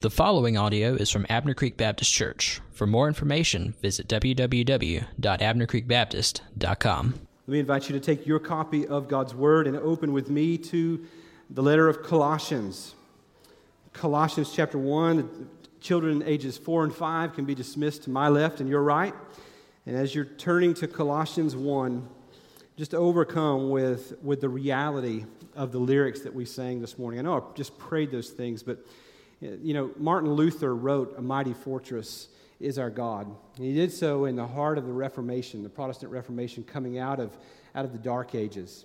The following audio is from Abner Creek Baptist Church. For more information, visit www.abnercreekbaptist.com. Let me invite you to take your copy of God's Word and open with me to the letter of Colossians. Colossians chapter 1. Children ages 4 and 5 can be dismissed to my left and your right. And as you're turning to Colossians 1, just overcome with, with the reality of the lyrics that we sang this morning. I know I just prayed those things, but you know, Martin Luther wrote, A Mighty Fortress is Our God. And he did so in the heart of the Reformation, the Protestant Reformation coming out of, out of the Dark Ages.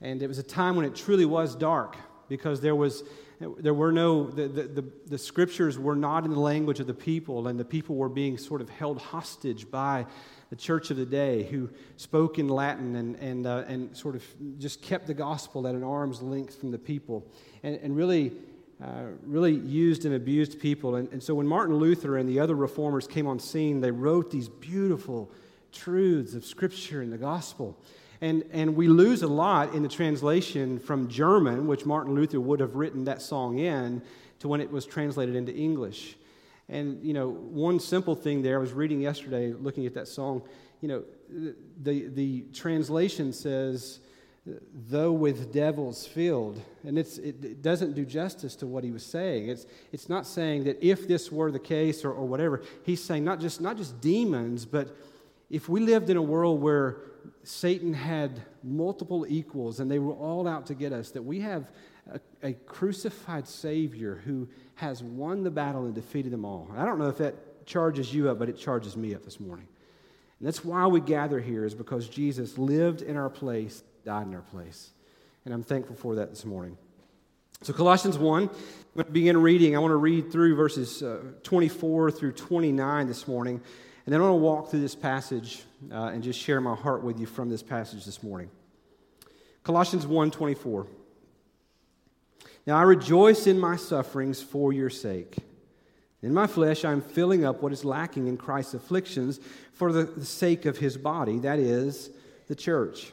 And it was a time when it truly was dark because there was there were no the, the, the, scriptures were not in the language of the people and the people were being sort of held hostage by the church of the day who spoke in latin and, and, uh, and sort of just kept the gospel at an arm's length from the people and, and really uh, really used and abused people. And, and so when Martin Luther and the other reformers came on scene, they wrote these beautiful truths of Scripture and the gospel. And, and we lose a lot in the translation from German, which Martin Luther would have written that song in, to when it was translated into English. And, you know, one simple thing there, I was reading yesterday, looking at that song, you know, the, the translation says, though with devils filled. And it, it, doesn't do justice to what he was saying. It's, it's not saying that if this were the case or, or whatever. He's saying not just, not just demons, but if we lived in a world where Satan had multiple equals and they were all out to get us, that we have a, a crucified Savior who has won the battle and defeated them all. I don't know if that charges you up, but it charges me up this morning. And that's why we gather here, is because Jesus lived in our place died in our place. And I'm thankful for that this morning. So, Colossians 1, I'm going to begin reading. I want to read through verses uh, 24 through 29 this morning. And then I want to walk through this passage uh, and just share my heart with you from this passage this morning. Colossians 1 24. Now I rejoice in my sufferings for your sake. In my flesh, I am filling up what is lacking in Christ's afflictions for the sake of his body, that is, the church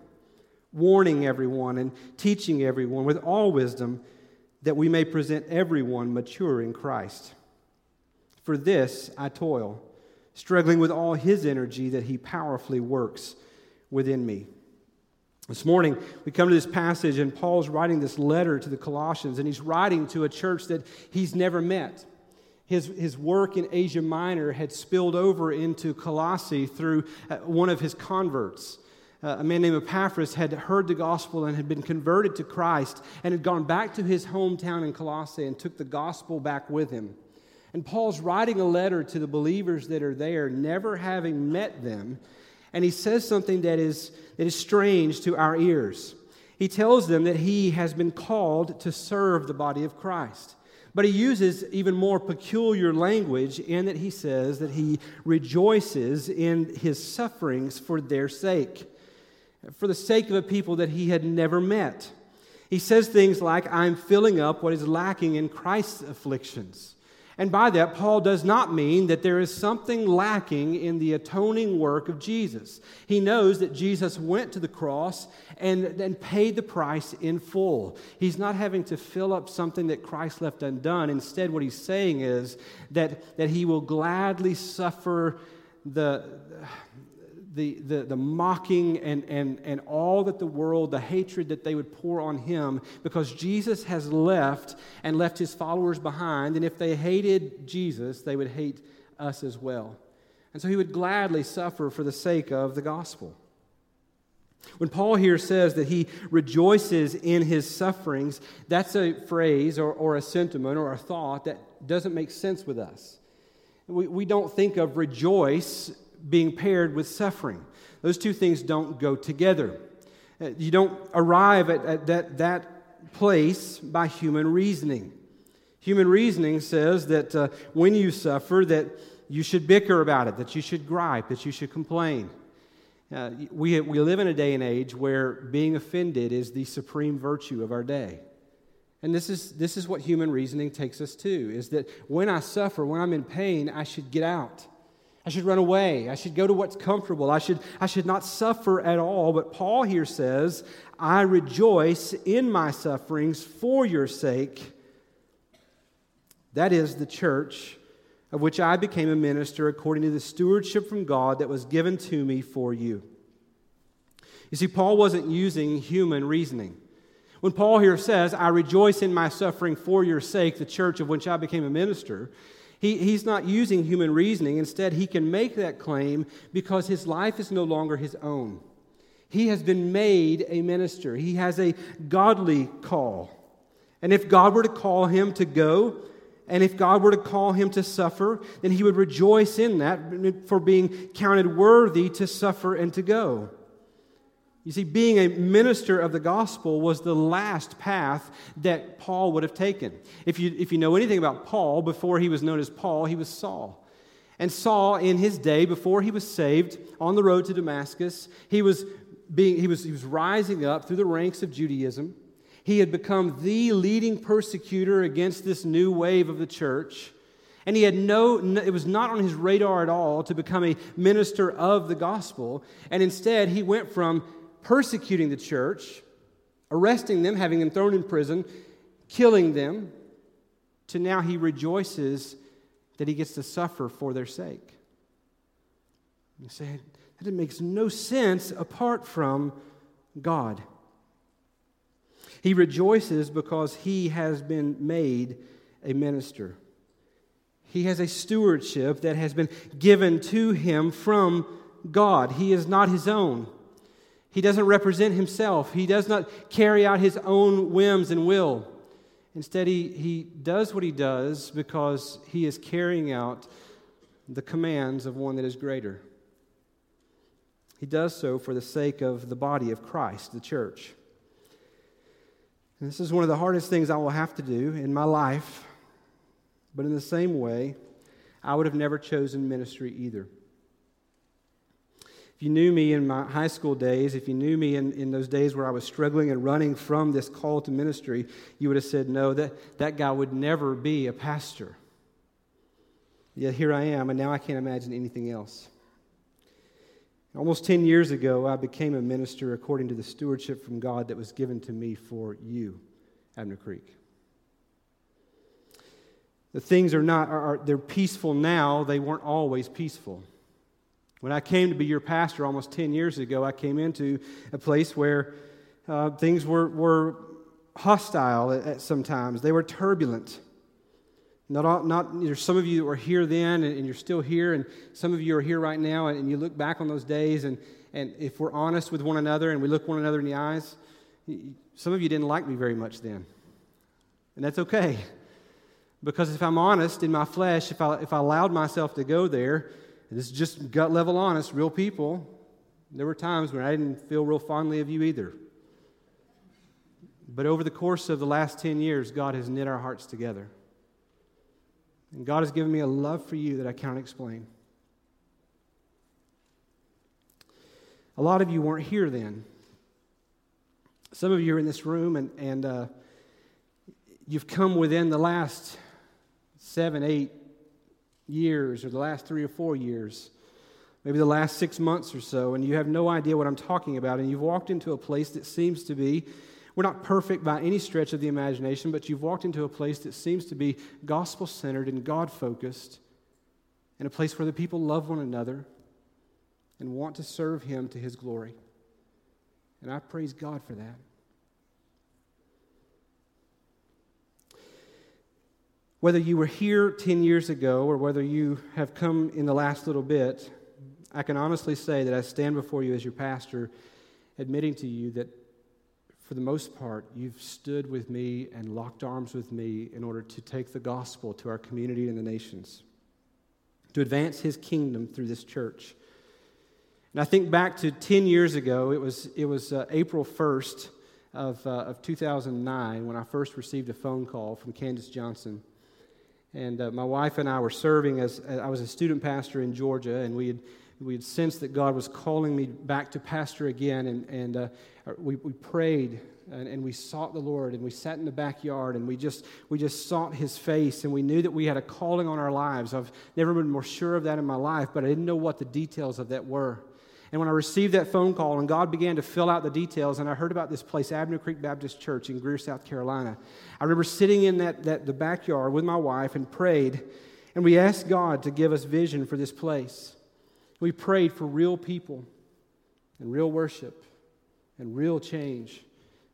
warning everyone and teaching everyone with all wisdom, that we may present everyone mature in Christ. For this I toil, struggling with all his energy that he powerfully works within me. This morning, we come to this passage, and Paul's writing this letter to the Colossians, and he's writing to a church that he's never met. His, his work in Asia Minor had spilled over into Colossae through uh, one of his converts uh, a man named Epaphras had heard the gospel and had been converted to Christ and had gone back to his hometown in Colossae and took the gospel back with him. And Paul's writing a letter to the believers that are there, never having met them, and he says something that is, that is strange to our ears. He tells them that he has been called to serve the body of Christ. But he uses even more peculiar language in that he says that he rejoices in his sufferings for their sake for the sake of a people that he had never met. He says things like, I'm filling up what is lacking in Christ's afflictions. And by that, Paul does not mean that there is something lacking in the atoning work of Jesus. He knows that Jesus went to the cross and, and paid the price in full. He's not having to fill up something that Christ left undone. Instead, what he's saying is that, that he will gladly suffer the, the, the, the mocking and, and, and all that the world, the hatred that they would pour on him, because Jesus has left and left his followers behind. And if they hated Jesus, they would hate us as well. And so he would gladly suffer for the sake of the gospel. When Paul here says that he rejoices in his sufferings, that's a phrase or, or a sentiment or a thought that doesn't make sense with us. We, we don't think of rejoice being paired with suffering. Those two things don't go together. Uh, you don't arrive at, at that, that place by human reasoning. Human reasoning says that uh, when you suffer, that, you should bicker about it, that you should gripe, that you should complain. Uh, we, we live in a day and age where being offended is the supreme virtue of our day. And this is, this is what human reasoning takes us to is that when I suffer, when I'm in pain, I should get out. I should run away. I should go to what's comfortable. I should, I should not suffer at all. But Paul here says, I rejoice in my sufferings for your sake. That is the church of which I became a minister according to the stewardship from God that was given to me for you. You see, Paul wasn't using human reasoning. When Paul here says, I rejoice in my suffering for your sake, the church of which I became a minister, he, he's not using human reasoning. Instead, he can make that claim because his life is no longer his own. He has been made a minister, he has a godly call. And if God were to call him to go, and if God were to call him to suffer, then he would rejoice in that for being counted worthy to suffer and to go. You see, being a minister of the gospel was the last path that Paul would have taken. If you, if you know anything about Paul, before he was known as Paul, he was Saul. And Saul, in his day, before he was saved, on the road to Damascus, he was, being, he was, he was rising up through the ranks of Judaism. He had become the leading persecutor against this new wave of the church. And he had no, it was not on his radar at all to become a minister of the gospel. And instead, he went from persecuting the church, arresting them, having them thrown in prison, killing them, to now he rejoices that he gets to suffer for their sake. You say, that makes no sense apart from God. He rejoices because he has been made a minister. He has a stewardship that has been given to him from God. He is not his own. He doesn't represent himself. He does not carry out his own whims and will. Instead, he, he does what he does because he is carrying out the commands of one that is greater. He does so for the sake of the body of Christ, the church. And this is one of the hardest things I will have to do in my life, but in the same way, I would have never chosen ministry either. If you knew me in my high school days, if you knew me in, in those days where I was struggling and running from this call to ministry, you would have said, no, that, that guy would never be a pastor. Yet here I am, and now I can't imagine anything else. Almost 10 years ago, I became a minister according to the stewardship from God that was given to me for you, Abner Creek. The things are not, are, they're peaceful now, they weren't always peaceful. When I came to be your pastor almost 10 years ago, I came into a place where uh, things were, were hostile at, at sometimes. They were turbulent. Not, all, not there's some of you that were here then and, and, you're still here, and some of you are here right now, and, and, you look back on those days, and, and if we're honest with one another and we look one another in the eyes, some of you didn't like me very much then. And that's okay. Because if I'm honest in my flesh, if I, if I allowed myself to go there, this is just gut level honest, real people. There were times when I didn't feel real fondly of you either. But over the course of the last 10 years, God has knit our hearts together. And God has given me a love for you that I can't explain. A lot of you weren't here then. Some of you are in this room and, and uh, you've come within the last seven, eight, years or the last three or four years, maybe the last six months or so, and you have no idea what I'm talking about, and you've walked into a place that seems to be, we're not perfect by any stretch of the imagination, but you've walked into a place that seems to be gospel centered and God focused, and a place where the people love one another and want to serve Him to His glory. And I praise God for that. Whether you were here 10 years ago or whether you have come in the last little bit, I can honestly say that I stand before you as your pastor, admitting to you that for the most part, you've stood with me and locked arms with me in order to take the gospel to our community and the nations, to advance his kingdom through this church. And I think back to 10 years ago, it was, it was uh, April 1st of, uh, of 2009 when I first received a phone call from Candace Johnson. And uh, my wife and I were serving as I was a student pastor in Georgia, and we had, we had sensed that God was calling me back to pastor again. And, and uh, we, we prayed and, and, we sought the Lord, and we sat in the backyard, and we just, we just sought His face, and we knew that we had a calling on our lives. I've never been more sure of that in my life, but I didn't know what the details of that were. And when I received that phone call and God began to fill out the details, and I heard about this place, Abner Creek Baptist Church in Greer, South Carolina, I remember sitting in that, that, the backyard with my wife and prayed, and we asked God to give us vision for this place. We prayed for real people and real worship and real change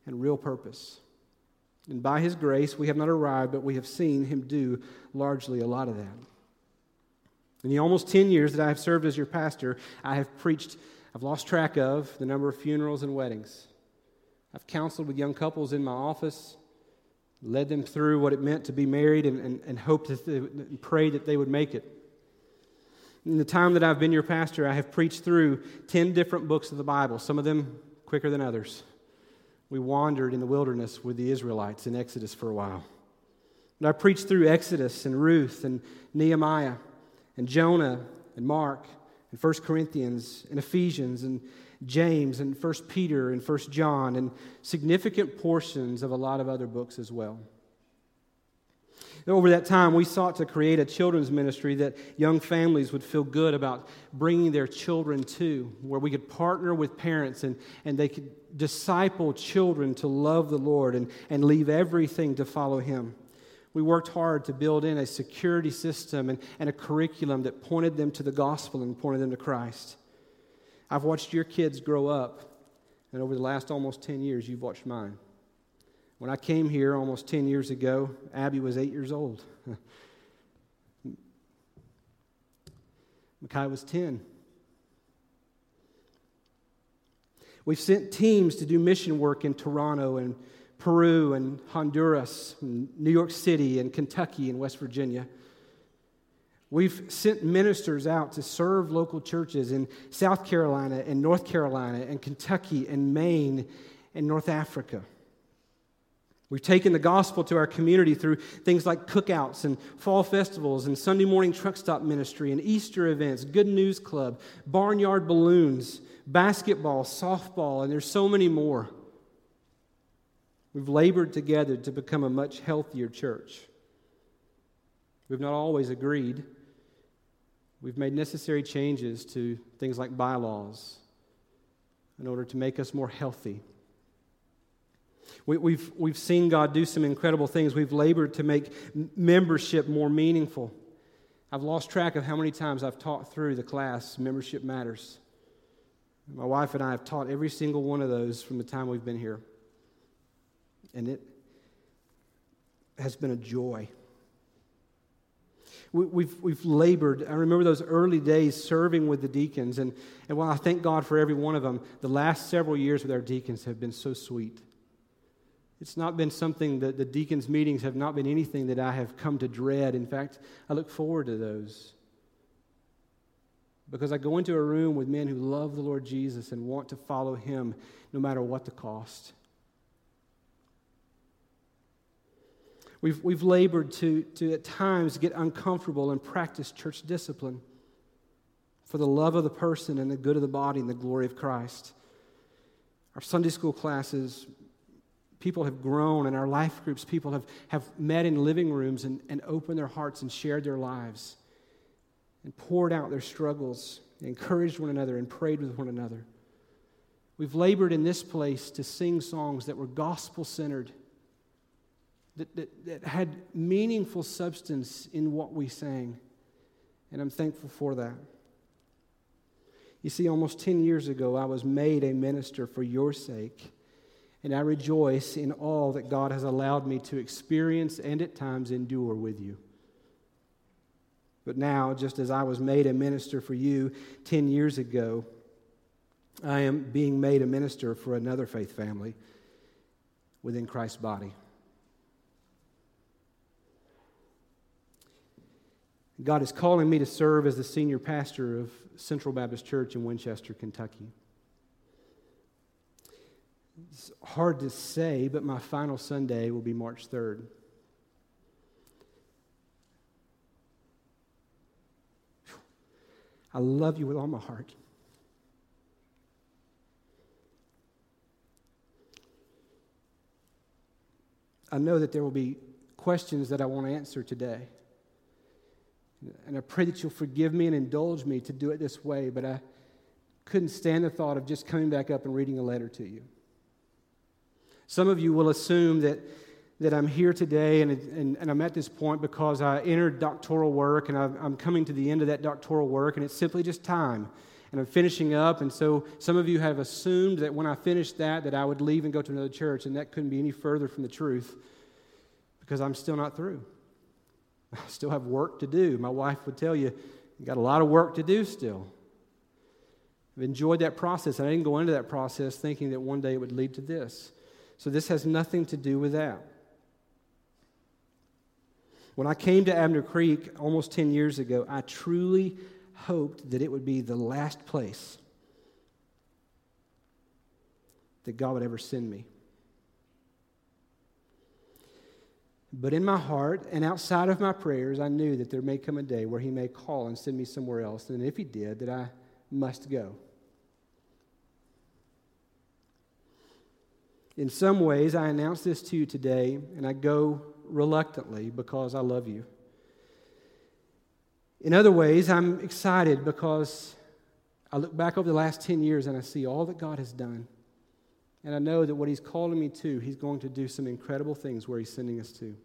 and real purpose. And by His grace, we have not arrived, but we have seen Him do largely a lot of that. In the almost 10 years that I have served as your pastor, I have preached, I've lost track of the number of funerals and weddings. I've counseled with young couples in my office, led them through what it meant to be married, and, and, and hoped that they, and prayed that they would make it. In the time that I've been your pastor, I have preached through 10 different books of the Bible, some of them quicker than others. We wandered in the wilderness with the Israelites in Exodus for a while. And I preached through Exodus and Ruth and Nehemiah and Jonah and Mark and 1 Corinthians and Ephesians and James and 1 Peter and 1 John and significant portions of a lot of other books as well. Over that time, we sought to create a children's ministry that young families would feel good about bringing their children to, where we could partner with parents and, and they could disciple children to love the Lord and, and leave everything to follow Him. We worked hard to build in a security system and, and a curriculum that pointed them to the gospel and pointed them to Christ. I've watched your kids grow up, and over the last almost 10 years, you've watched mine. When I came here almost 10 years ago, Abby was eight years old. Makai was 10. We've sent teams to do mission work in Toronto and Peru and Honduras, and New York City and Kentucky and West Virginia. We've sent ministers out to serve local churches in South Carolina and North Carolina and Kentucky and Maine and North Africa. We've taken the gospel to our community through things like cookouts and fall festivals and Sunday morning truck stop ministry and Easter events, Good News Club, barnyard balloons, basketball, softball, and there's so many more. We've labored together to become a much healthier church. We've not always agreed. We've made necessary changes to things like bylaws in order to make us more healthy. We, have we've, we've seen God do some incredible things. We've labored to make membership more meaningful. I've lost track of how many times I've taught through the class Membership Matters. My wife and I have taught every single one of those from the time we've been here and it has been a joy. We, we've, we've labored. I remember those early days serving with the deacons, and, and while I thank God for every one of them, the last several years with our deacons have been so sweet. It's not been something that the deacons' meetings have not been anything that I have come to dread. In fact, I look forward to those. Because I go into a room with men who love the Lord Jesus and want to follow him no matter what the cost. We've, we've labored to, to, at times, get uncomfortable and practice church discipline for the love of the person and the good of the body and the glory of Christ. Our Sunday school classes, people have grown, and our life groups, people have, have met in living rooms and, and opened their hearts and shared their lives and poured out their struggles, encouraged one another, and prayed with one another. We've labored in this place to sing songs that were gospel centered that, that, that had meaningful substance in what we sang. And I'm thankful for that. You see, almost 10 years ago, I was made a minister for your sake. And I rejoice in all that God has allowed me to experience and at times endure with you. But now, just as I was made a minister for you 10 years ago, I am being made a minister for another faith family within Christ's body. God is calling me to serve as the senior pastor of Central Baptist Church in Winchester, Kentucky. It's hard to say, but my final Sunday will be March 3rd. I love you with all my heart. I know that there will be questions that I want to answer today. And I pray that you'll forgive me and indulge me to do it this way, but I couldn't stand the thought of just coming back up and reading a letter to you. Some of you will assume that, that I'm here today and, and, and I'm at this point because I entered doctoral work and i I'm coming to the end of that doctoral work, and it's simply just time. And I'm finishing up, and so some of you have assumed that when I finished that, that I would leave and go to another church, and that couldn't be any further from the truth because I'm still not through. I still have work to do. My wife would tell you, you got a lot of work to do still. I've enjoyed that process, and I didn't go into that process thinking that one day it would lead to this. So this has nothing to do with that. When I came to Abner Creek almost 10 years ago, I truly hoped that it would be the last place that God would ever send me. But in my heart and outside of my prayers, I knew that there may come a day where He may call and send me somewhere else. And if He did, that I must go. In some ways, I announce this to you today, and I go reluctantly because I love you. In other ways, I'm excited because I look back over the last 10 years and I see all that God has done. And I know that what He's calling me to, He's going to do some incredible things where He's sending us to.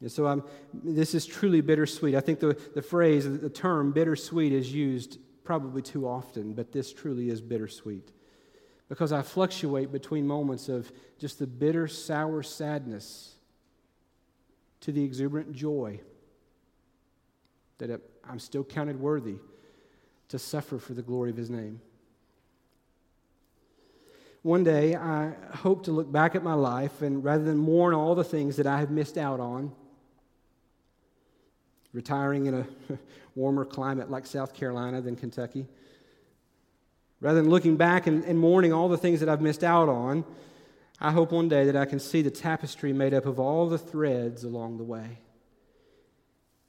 And so I'm, this is truly bittersweet. I think the, the phrase, the term bittersweet is used probably too often, but this truly is bittersweet. Because I fluctuate between moments of just the bitter, sour sadness to the exuberant joy that I'm still counted worthy to suffer for the glory of His name. One day, I hope to look back at my life and rather than mourn all the things that I have missed out on, retiring in a warmer climate like South Carolina than Kentucky, rather than looking back and, and mourning all the things that I've missed out on, I hope one day that I can see the tapestry made up of all the threads along the way.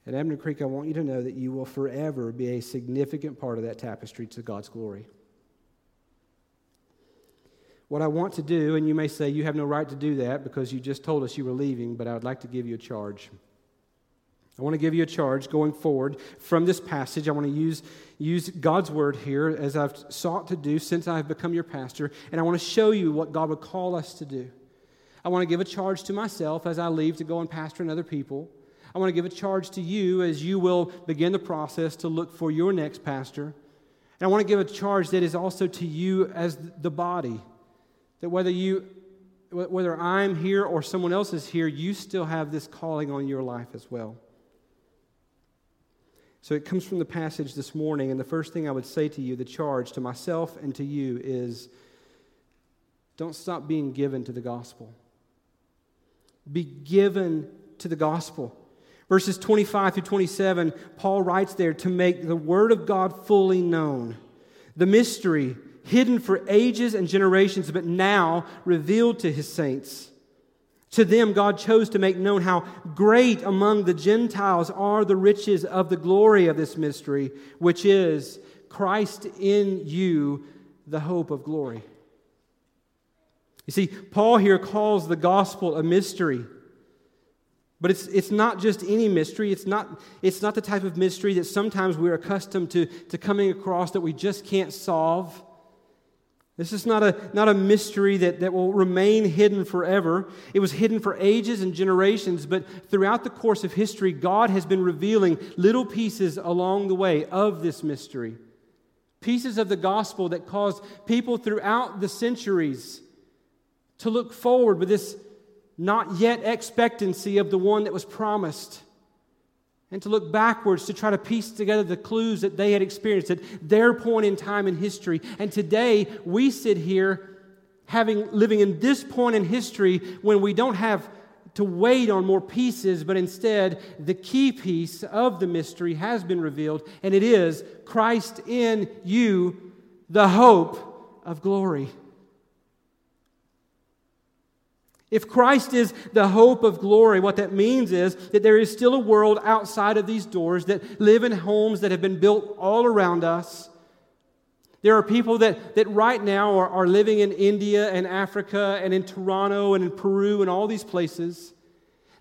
At Abner Creek, I want you to know that you will forever be a significant part of that tapestry to God's glory. What I want to do, and you may say you have no right to do that because you just told us you were leaving, but I would like to give you a charge. I want to give you a charge going forward from this passage. I want to use, use God's word here as I've sought to do since I've become your pastor, and I want to show you what God would call us to do. I want to give a charge to myself as I leave to go and pastor in other people. I want to give a charge to you as you will begin the process to look for your next pastor. And I want to give a charge that is also to you as the body. That whether you whether I'm here or someone else is here, you still have this calling on your life as well. So it comes from the passage this morning, and the first thing I would say to you, the charge to myself and to you, is don't stop being given to the gospel. Be given to the gospel. Verses 25 through 27, Paul writes there to make the Word of God fully known. The mystery hidden for ages and generations, but now revealed to his saints. To them, God chose to make known how great among the Gentiles are the riches of the glory of this mystery, which is Christ in you, the hope of glory. You see, Paul here calls the gospel a mystery. But it's, it's not just any mystery. It's not, it's not the type of mystery that sometimes we're accustomed to, to coming across that we just can't solve. This is not a, not a mystery that, that will remain hidden forever. It was hidden for ages and generations, but throughout the course of history, God has been revealing little pieces along the way of this mystery. Pieces of the gospel that caused people throughout the centuries to look forward with this not yet expectancy of the one that was promised, and to look backwards to try to piece together the clues that they had experienced at their point in time in history. And today we sit here having living in this point in history when we don't have to wait on more pieces, but instead the key piece of the mystery has been revealed, and it is Christ in you, the hope of glory. If Christ is the hope of glory, what that means is that there is still a world outside of these doors that live in homes that have been built all around us. There are people that, that right now are, are living in India and Africa and in Toronto and in Peru and all these places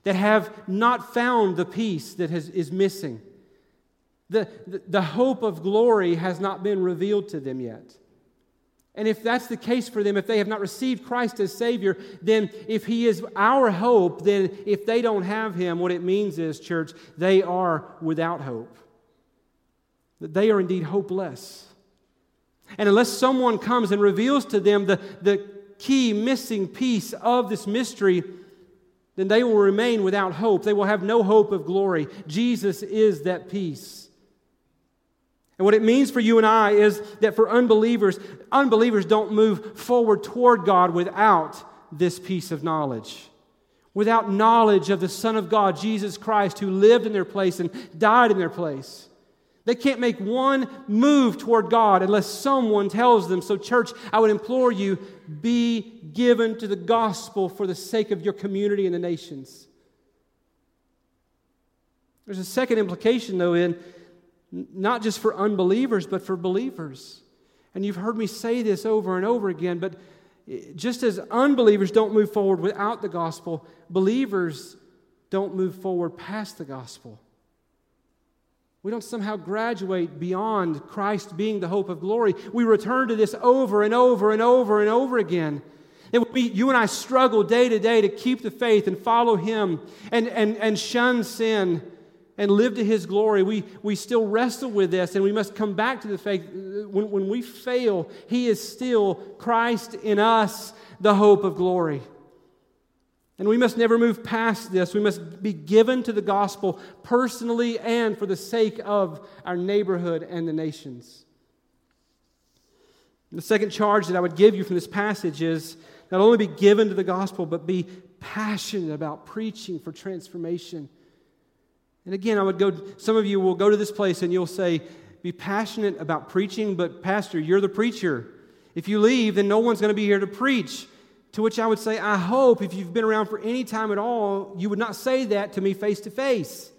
that have not found the peace that has, is missing. The, the, the hope of glory has not been revealed to them yet. And if that's the case for them, if they have not received Christ as Savior, then if He is our hope, then if they don't have Him, what it means is, church, they are without hope. That they are indeed hopeless. And unless someone comes and reveals to them the, the key missing piece of this mystery, then they will remain without hope. They will have no hope of glory. Jesus is that piece. And what it means for you and I is that for unbelievers, unbelievers don't move forward toward God without this piece of knowledge. Without knowledge of the Son of God, Jesus Christ, who lived in their place and died in their place. They can't make one move toward God unless someone tells them. So, church, I would implore you be given to the gospel for the sake of your community and the nations. There's a second implication, though, in not just for unbelievers, but for believers. And you've heard me say this over and over again, but eh, just as unbelievers don't move forward without the gospel, believers don't move forward past the gospel. We don't somehow graduate beyond Christ being the hope of glory. We return to this over and over and over and over again. You and I struggle day to day to keep the faith and follow Him and, and, and shun sin and live to His glory, we, we still wrestle with this, and we must come back to the fact when, when we fail, He is still Christ in us, the hope of glory. And we must never move past this. We must be given to the gospel personally and for the sake of our neighborhood and the nations. The second charge that I would give you from this passage is not only be given to the gospel, but be passionate about preaching for transformation. And again, I would go, some of you will go to this place and you'll say, be passionate about preaching, but Pastor, you're the preacher. If you leave, then no one's going to be here to preach. To which I would say, I hope if you've been around for any time at all, you would not say that to me face to face.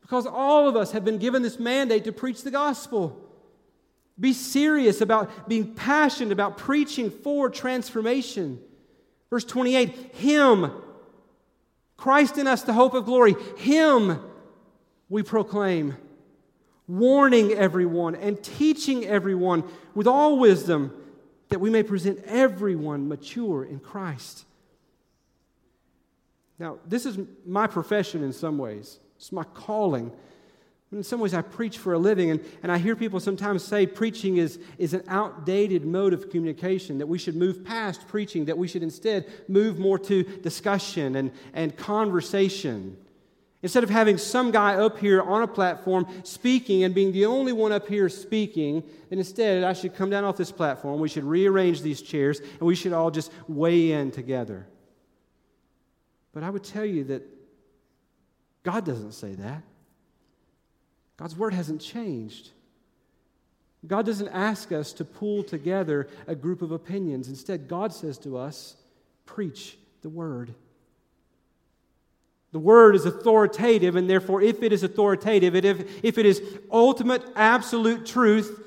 Because all of us have been given this mandate to preach the gospel. Be serious about being passionate about preaching for transformation. Verse 28 Him, Christ in us, the hope of glory, Him we proclaim, warning everyone and teaching everyone with all wisdom that we may present everyone mature in Christ. Now, this is my profession in some ways, it's my calling. In some ways, I preach for a living, and, and I hear people sometimes say preaching is, is an outdated mode of communication, that we should move past preaching, that we should instead move more to discussion and, and conversation. Instead of having some guy up here on a platform speaking and being the only one up here speaking, and instead I should come down off this platform, we should rearrange these chairs, and we should all just weigh in together. But I would tell you that God doesn't say that. God's word hasn't changed. God doesn't ask us to pull together a group of opinions. Instead, God says to us, preach the word. The word is authoritative, and therefore, if it is authoritative, if, if it is ultimate, absolute truth,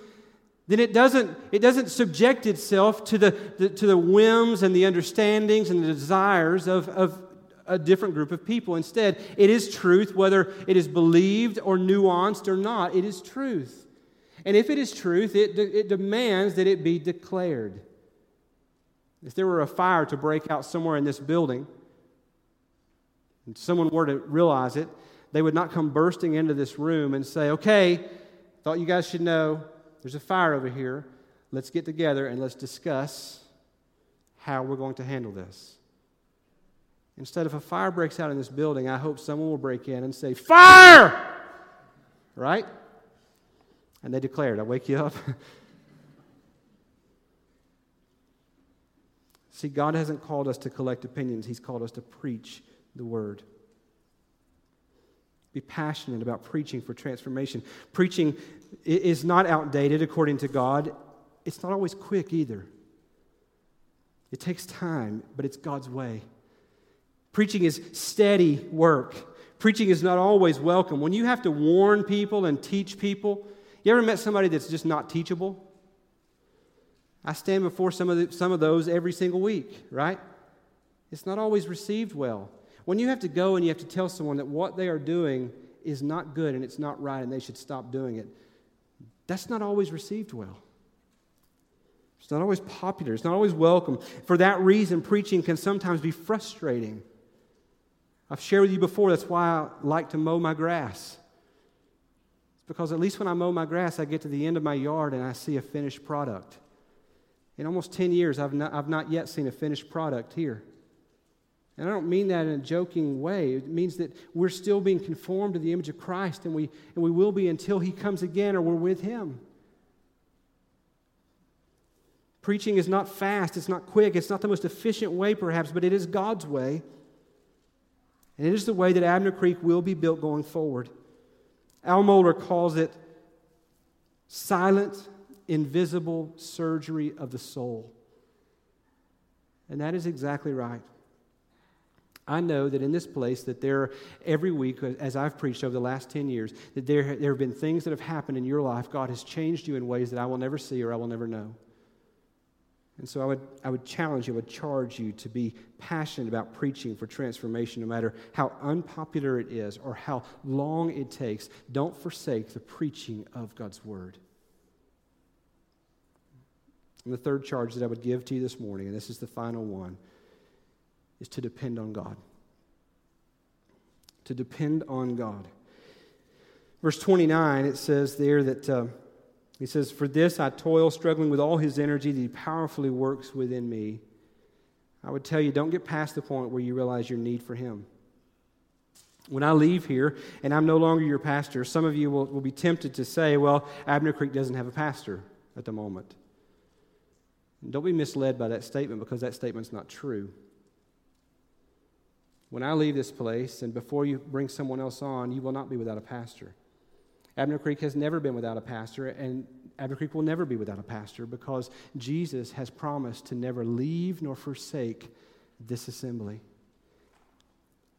then it doesn't, it doesn't subject itself to the, the, to the whims and the understandings and the desires of, of a different group of people. Instead, it is truth, whether it is believed or nuanced or not, it is truth. And if it is truth, it, it demands that it be declared. If there were a fire to break out somewhere in this building, and someone were to realize it, they would not come bursting into this room and say, Okay, thought you guys should know there's a fire over here. Let's get together and let's discuss how we're going to handle this. Instead, if a fire breaks out in this building, I hope someone will break in and say, Fire! Right? And they declared, I wake you up. See, God hasn't called us to collect opinions, He's called us to preach the word. Be passionate about preaching for transformation. Preaching is not outdated according to God, it's not always quick either. It takes time, but it's God's way. Preaching is steady work. Preaching is not always welcome. When you have to warn people and teach people, you ever met somebody that's just not teachable? I stand before some of, the, some of those every single week, right? It's not always received well. When you have to go and you have to tell someone that what they are doing is not good and it's not right and they should stop doing it, that's not always received well. It's not always popular. It's not always welcome. For that reason, preaching can sometimes be frustrating. I've shared with you before, that's why I like to mow my grass. It's because at least when I mow my grass, I get to the end of my yard and I see a finished product. In almost 10 years, I've not, I've not yet seen a finished product here. And I don't mean that in a joking way. It means that we're still being conformed to the image of Christ, and we, and we will be until He comes again or we're with Him. Preaching is not fast, it's not quick, it's not the most efficient way, perhaps, but it is God's way. And it is the way that Abner Creek will be built going forward. Al Mohler calls it silent, invisible surgery of the soul. And that is exactly right. I know that in this place that there every week as I've preached over the last 10 years that there, there have been things that have happened in your life God has changed you in ways that I will never see or I will never know. And so I would, I would challenge you, I would charge you to be passionate about preaching for transformation, no matter how unpopular it is or how long it takes. Don't forsake the preaching of God's word. And the third charge that I would give to you this morning, and this is the final one, is to depend on God. To depend on God. Verse 29, it says there that. Uh, he says, For this I toil, struggling with all his energy that he powerfully works within me. I would tell you, don't get past the point where you realize your need for him. When I leave here and I'm no longer your pastor, some of you will, will be tempted to say, Well, Abner Creek doesn't have a pastor at the moment. And don't be misled by that statement because that statement's not true. When I leave this place and before you bring someone else on, you will not be without a pastor. Abner Creek has never been without a pastor, and Abner Creek will never be without a pastor because Jesus has promised to never leave nor forsake this assembly.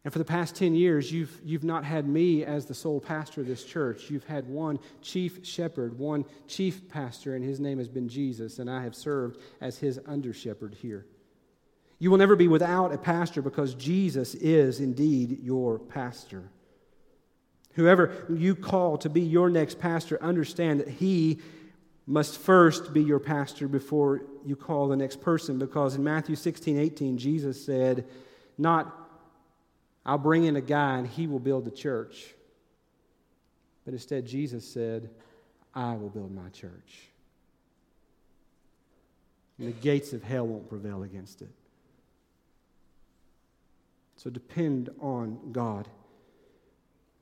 And for the past 10 years, you've, you've not had me as the sole pastor of this church. You've had one chief shepherd, one chief pastor, and his name has been Jesus, and I have served as his under shepherd here. You will never be without a pastor because Jesus is indeed your pastor. Whoever you call to be your next pastor, understand that he must first be your pastor before you call the next person. Because in Matthew 16, 18, Jesus said, Not, I'll bring in a guy and he will build the church. But instead, Jesus said, I will build my church. And the gates of hell won't prevail against it. So depend on God.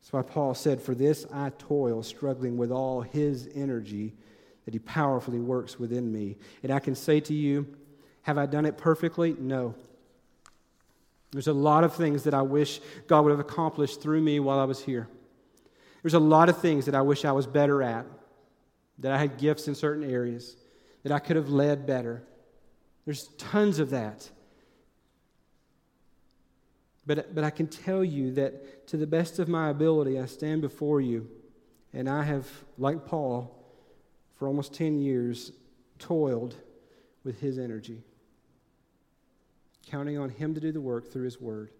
That's why Paul said, For this I toil, struggling with all his energy that he powerfully works within me. And I can say to you, have I done it perfectly? No. There's a lot of things that I wish God would have accomplished through me while I was here. There's a lot of things that I wish I was better at, that I had gifts in certain areas, that I could have led better. There's tons of that. But, but I can tell you that to the best of my ability, I stand before you, and I have, like Paul, for almost 10 years, toiled with his energy, counting on him to do the work through his word.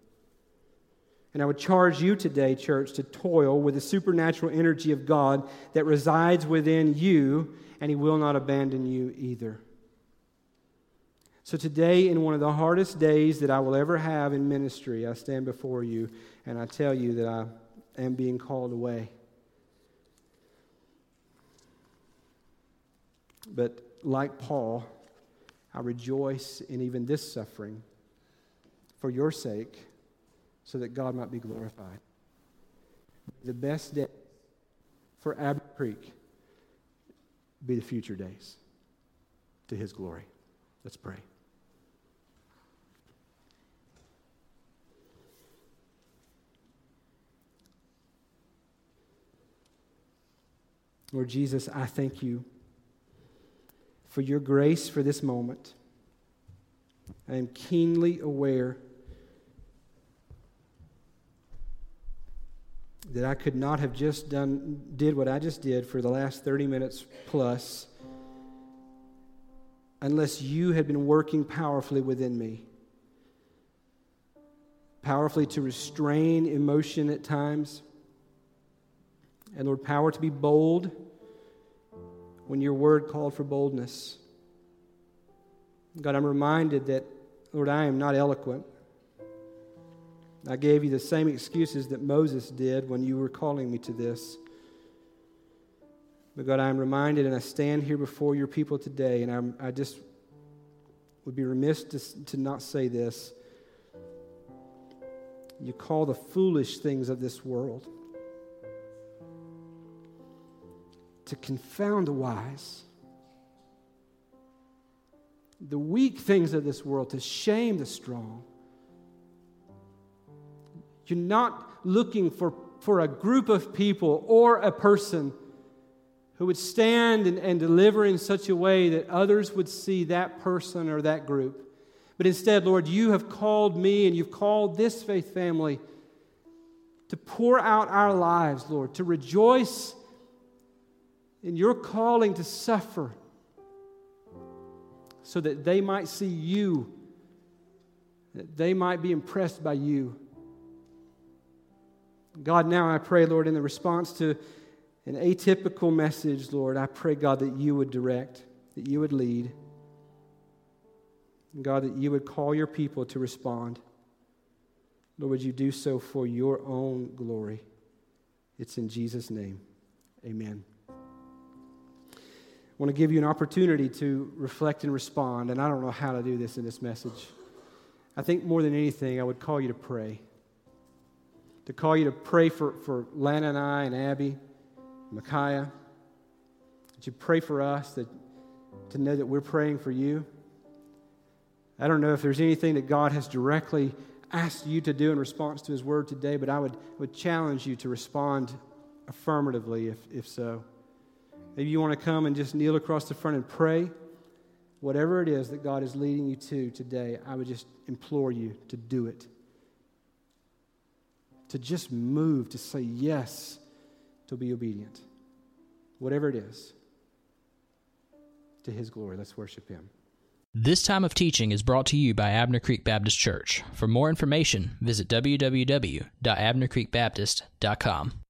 And I would charge you today, church, to toil with the supernatural energy of God that resides within you, and he will not abandon you either. So, today, in one of the hardest days that I will ever have in ministry, I stand before you and I tell you that I am being called away. But like Paul, I rejoice in even this suffering for your sake so that God might be glorified. The best day for Abner Creek be the future days to his glory. Let's pray. Lord Jesus, I thank you for your grace for this moment. I am keenly aware that I could not have just done did what I just did for the last 30 minutes plus unless you had been working powerfully within me. Powerfully to restrain emotion at times and Lord, power to be bold when your word called for boldness. God, I'm reminded that, Lord, I am not eloquent. I gave you the same excuses that Moses did when you were calling me to this. But God, I am reminded and I stand here before your people today, and I'm, I just would be remiss to, to not say this. You call the foolish things of this world to confound the wise, the weak things of this world to shame the strong. You're not looking for, for a group of people or a person who would stand and, and deliver in such a way that others would see that person or that group. But instead, Lord, you have called me and you've called this faith family to pour out our lives, Lord, to rejoice in your calling to suffer so that they might see you, that they might be impressed by you. God, now I pray, Lord, in the response to an atypical message, Lord, I pray, God, that you would direct, that you would lead. God, that you would call your people to respond. Lord, would you do so for your own glory? It's in Jesus' name. Amen. Want to give you an opportunity to reflect and respond, and I don't know how to do this in this message. I think more than anything, I would call you to pray. To call you to pray for, for Lana and I and Abby. Micaiah. Would you pray for us that, to know that we're praying for you? I don't know if there's anything that God has directly asked you to do in response to His word today, but I would, would challenge you to respond affirmatively if, if so. Maybe you want to come and just kneel across the front and pray. Whatever it is that God is leading you to today, I would just implore you to do it. To just move, to say yes to be obedient. Whatever it is, to his glory. Let's worship him. This time of teaching is brought to you by Abner Creek Baptist Church. For more information, visit www.abnercreekbaptist.com.